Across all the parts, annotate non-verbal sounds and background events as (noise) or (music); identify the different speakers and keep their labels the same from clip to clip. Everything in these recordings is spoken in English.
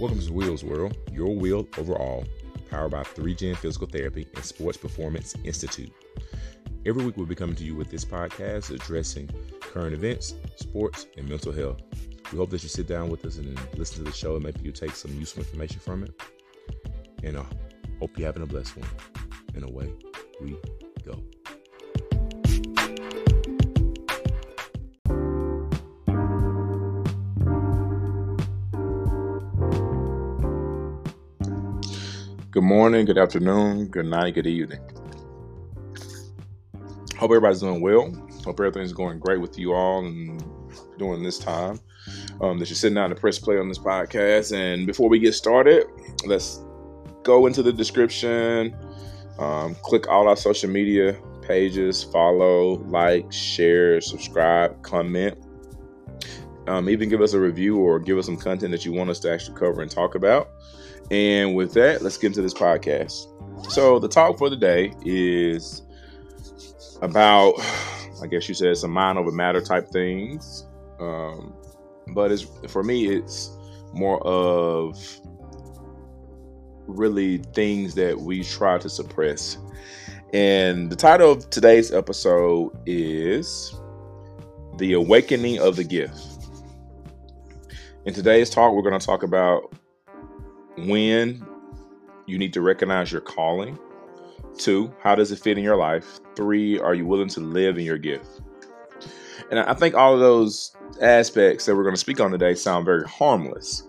Speaker 1: Welcome to Will's World, your wheel overall, powered by 3Gen Physical Therapy and Sports Performance Institute. Every week we'll be coming to you with this podcast addressing current events, sports, and mental health. We hope that you sit down with us and listen to the show and maybe you take some useful information from it. And I uh, hope you're having a blessed one. And away we go. Good morning, good afternoon, good night, good evening. Hope everybody's doing well. Hope everything's going great with you all and during this time um, that you're sitting down to press play on this podcast. And before we get started, let's go into the description, um, click all our social media pages, follow, like, share, subscribe, comment. Um, even give us a review or give us some content that you want us to actually cover and talk about. And with that, let's get into this podcast. So, the talk for the day is about, I guess you said, some mind over matter type things. Um, but it's for me, it's more of really things that we try to suppress. And the title of today's episode is The Awakening of the Gift. In today's talk, we're going to talk about when you need to recognize your calling. Two, how does it fit in your life? Three, are you willing to live in your gift? And I think all of those aspects that we're going to speak on today sound very harmless.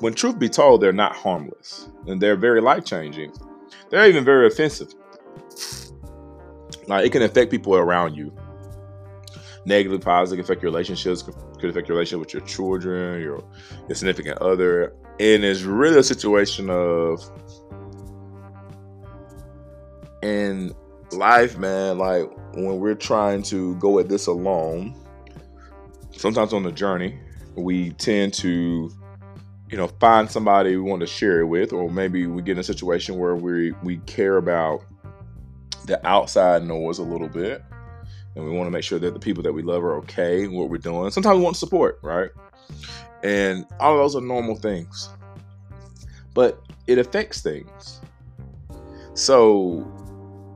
Speaker 1: When truth be told, they're not harmless and they're very life changing. They're even very offensive. Like it can affect people around you. Negatively, positively affect your relationships, could affect your relationship with your children, your, your significant other, and it's really a situation of in life, man, like when we're trying to go at this alone, sometimes on the journey, we tend to, you know, find somebody we want to share it with, or maybe we get in a situation where we we care about the outside noise a little bit, and we want to make sure that the people that we love are okay what we're doing. Sometimes we want support, right? And all of those are normal things. But it affects things. So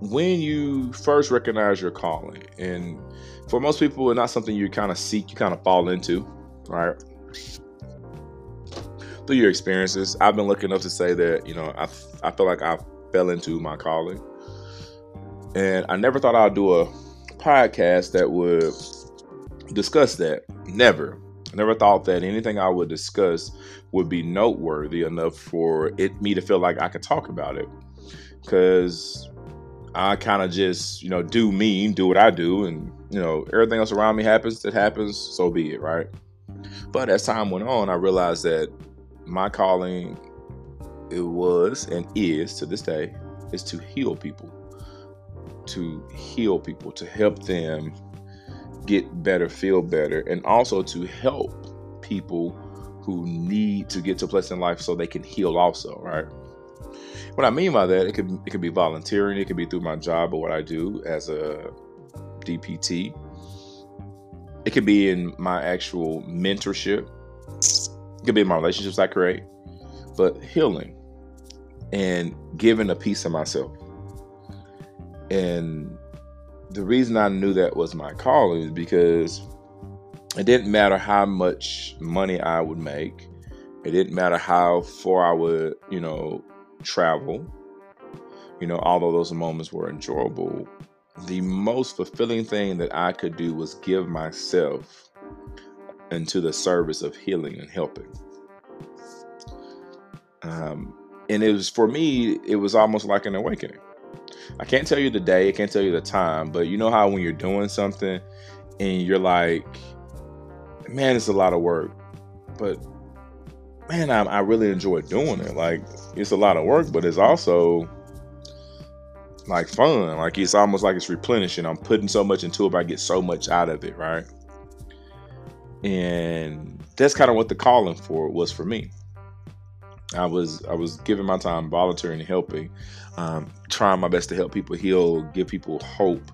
Speaker 1: when you first recognize your calling, and for most people, it's not something you kind of seek, you kind of fall into, right? Through your experiences, I've been lucky enough to say that, you know, I, I feel like I fell into my calling. And I never thought I'd do a podcast that would discuss that. Never. I never thought that anything I would discuss would be noteworthy enough for it me to feel like I could talk about it. Cause I kind of just, you know, do me, do what I do, and you know, everything else around me happens, it happens, so be it, right? But as time went on, I realized that my calling it was and is to this day is to heal people. To heal people, to help them get better, feel better, and also to help people who need to get to a place in life so they can heal also, right? What I mean by that, it could it could be volunteering, it could be through my job or what I do as a DPT. It could be in my actual mentorship. It could be in my relationships I create. But healing and giving a piece of myself. And the reason I knew that was my calling is because it didn't matter how much money I would make. It didn't matter how far I would, you know, travel. You know, although those moments were enjoyable, the most fulfilling thing that I could do was give myself into the service of healing and helping. Um, and it was for me, it was almost like an awakening. I can't tell you the day, I can't tell you the time, but you know how when you're doing something and you're like, man, it's a lot of work, but man, I, I really enjoy doing it. Like, it's a lot of work, but it's also like fun. Like, it's almost like it's replenishing. I'm putting so much into it, but I get so much out of it, right? And that's kind of what the calling for was for me. I was I was giving my time volunteering and helping, um, trying my best to help people heal, give people hope,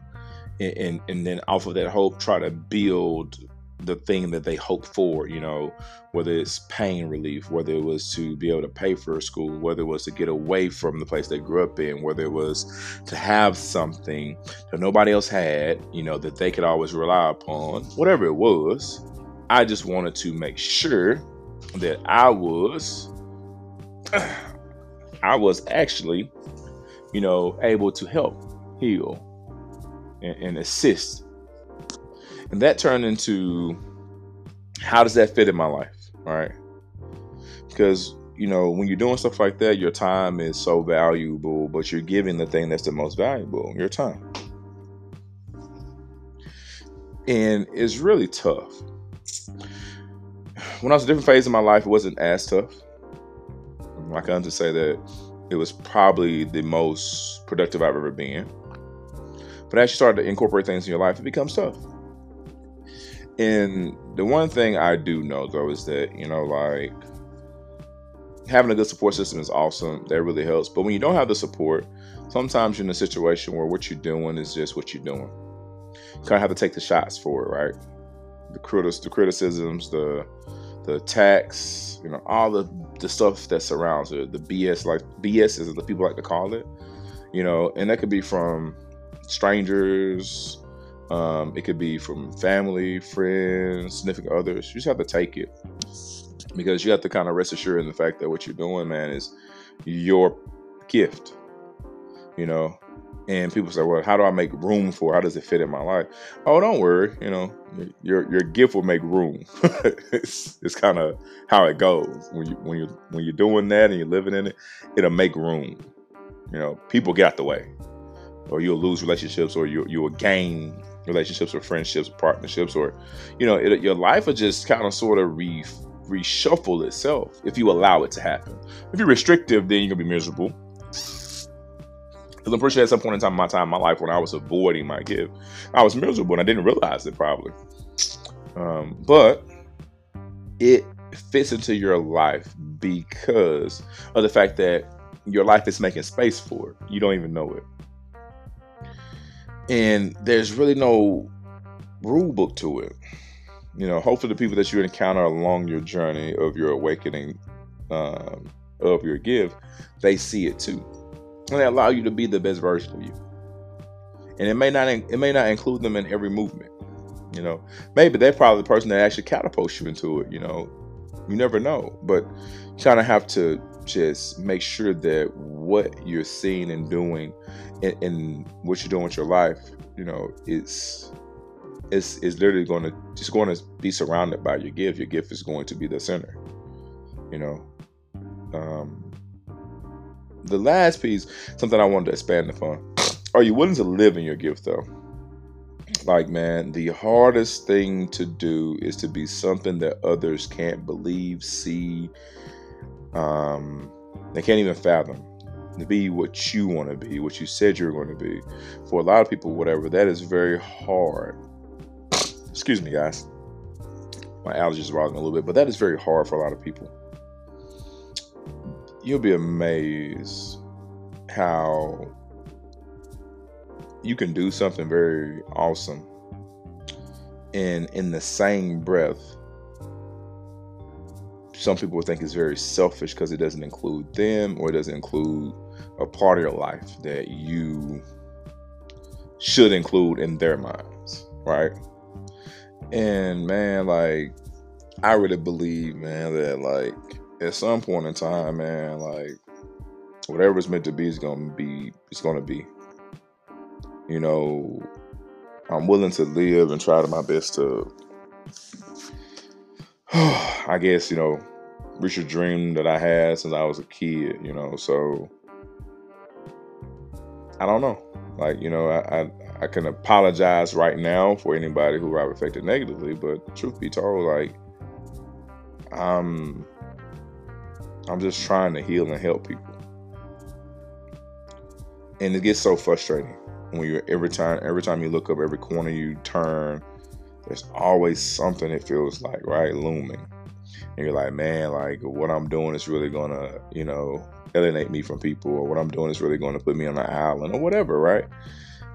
Speaker 1: and, and, and then off of that hope, try to build the thing that they hope for, you know, whether it's pain relief, whether it was to be able to pay for a school, whether it was to get away from the place they grew up in, whether it was to have something that nobody else had, you know, that they could always rely upon, whatever it was. I just wanted to make sure that I was I was actually, you know, able to help heal and, and assist and that turned into how does that fit in my life? Right. Because, you know, when you're doing stuff like that, your time is so valuable, but you're giving the thing that's the most valuable, your time. And it's really tough. When I was a different phase of my life, it wasn't as tough. I can just say that it was probably the most productive I've ever been. But as you start to incorporate things in your life, it becomes tough. And the one thing I do know though is that, you know, like having a good support system is awesome. That really helps. But when you don't have the support, sometimes you're in a situation where what you're doing is just what you're doing. You kind of have to take the shots for it, right? The critis- the criticisms, the the attacks, you know, all the the stuff that surrounds it, the BS like BS is the people like to call it, you know, and that could be from strangers, um, it could be from family, friends, significant others. You just have to take it because you have to kind of rest assured in the fact that what you're doing, man, is your gift. You know, and people say, "Well, how do I make room for? How does it fit in my life?" Oh, don't worry. You know, your your gift will make room. (laughs) it's it's kind of how it goes when you when you when you're doing that and you're living in it. It'll make room. You know, people get out the way, or you'll lose relationships, or you you'll gain relationships or friendships, partnerships, or you know, it, your life will just kind of sort of re, reshuffle itself if you allow it to happen. If you're restrictive, then you're gonna be miserable. Because I'm pretty sure at some point in time in my time in my life when I was avoiding my gift, I was miserable and I didn't realize it probably. Um, but it fits into your life because of the fact that your life is making space for it. You don't even know it and there's really no rule book to it. You know, hopefully the people that you encounter along your journey of your awakening um, of your gift, they see it too, and they allow you to be the best version of you. And it may not it may not include them in every movement. You know, maybe they're probably the person that actually catapults you into it. You know, you never know, but you kind of have to just make sure that what you're seeing and doing and, and what you're doing with your life, you know, is is is literally going to just going to be surrounded by your gift. Your gift is going to be the center. You know, um, the last piece, something I wanted to expand upon. (sniffs) Are you willing to live in your gift though? Like, man, the hardest thing to do is to be something that others can't believe, see, um, they can't even fathom to be what you want to be, what you said you're going to be. For a lot of people, whatever, that is very hard. (sniffs) Excuse me, guys. My allergies are bothering a little bit, but that is very hard for a lot of people. You'll be amazed how you can do something very awesome and in the same breath some people think it's very selfish because it doesn't include them or it doesn't include a part of your life that you should include in their minds, right? And man, like, I really believe, man, that like at some point in time, man, like whatever it's meant to be is gonna be, it's gonna be. You know, I'm willing to live and try to my best to (sighs) I guess, you know, reach a dream that I had since I was a kid, you know, so I don't know. Like, you know, I, I, I can apologize right now for anybody who I've affected negatively, but truth be told, like I'm I'm just trying to heal and help people. And it gets so frustrating when you're every time every time you look up, every corner you turn, there's always something it feels like, right, looming. And you're like, man, like what I'm doing is really gonna, you know, alienate me from people, or what I'm doing is really gonna put me on an island, or whatever, right?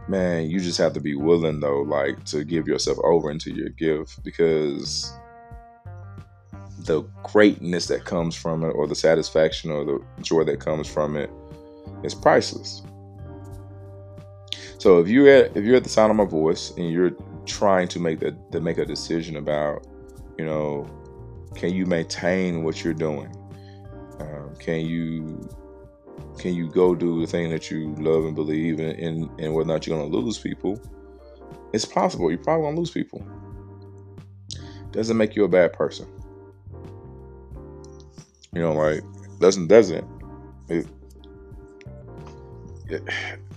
Speaker 1: man, you just have to be willing though, like to give yourself over into your gift because the greatness that comes from it, or the satisfaction or the joy that comes from it, is priceless. So if you're at if you're at the sound of my voice and you're trying to make to make a decision about, you know, can you maintain what you're doing? Um, can you can you go do the thing that you love and believe in, in and whether or not you're going to lose people? It's possible. You're probably going to lose people. Doesn't make you a bad person. You know, like doesn't doesn't. It, it,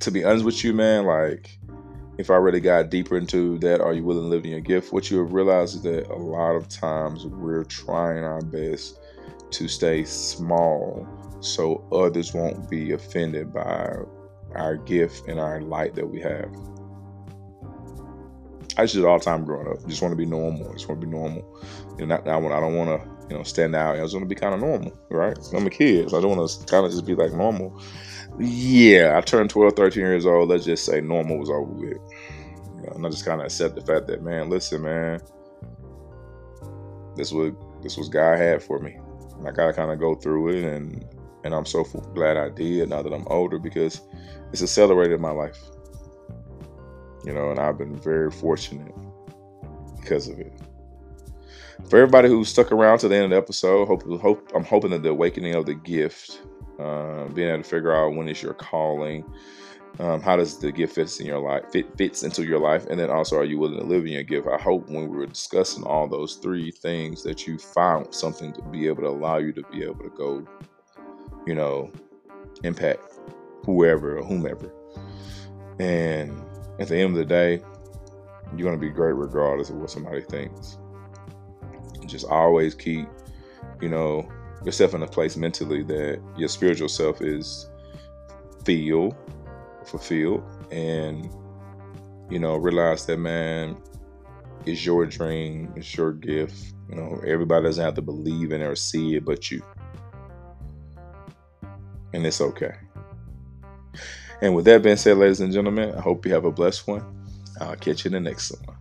Speaker 1: to be honest with you, man, like if I really got deeper into that, are you willing to live in your gift? What you'll realize is that a lot of times we're trying our best to stay small so others won't be offended by our gift and our light that we have. I just did all the time growing up. Just want to be normal. Just want to be normal. You know, not, I, I don't want to, you know, stand out. I just want to be kind of normal, right? I'm a kid, so I don't want to kind of just be like normal. Yeah, I turned 12, 13 years old. Let's just say normal was over with. You know, and I just kind of accept the fact that, man, listen, man, this was this was God had for me. I gotta kind of go through it and and I'm so glad I did now that I'm older because it's accelerated my life. You know, and I've been very fortunate because of it. For everybody who stuck around to the end of the episode, hope, hope I'm hoping that the awakening of the gift, uh, being able to figure out when is your calling, um, how does the gift fits in your life fit fits into your life and then also are you willing to live in your gift i hope when we were discussing all those three things that you found something to be able to allow you to be able to go you know, impact whoever or whomever. And at the end of the day, you're to be great regardless of what somebody thinks. Just always keep, you know, yourself in a place mentally that your spiritual self is feel fulfilled and you know realize that man it's your dream it's your gift you know everybody doesn't have to believe in it or see it but you and it's okay. And with that being said, ladies and gentlemen, I hope you have a blessed one. I'll catch you in the next one.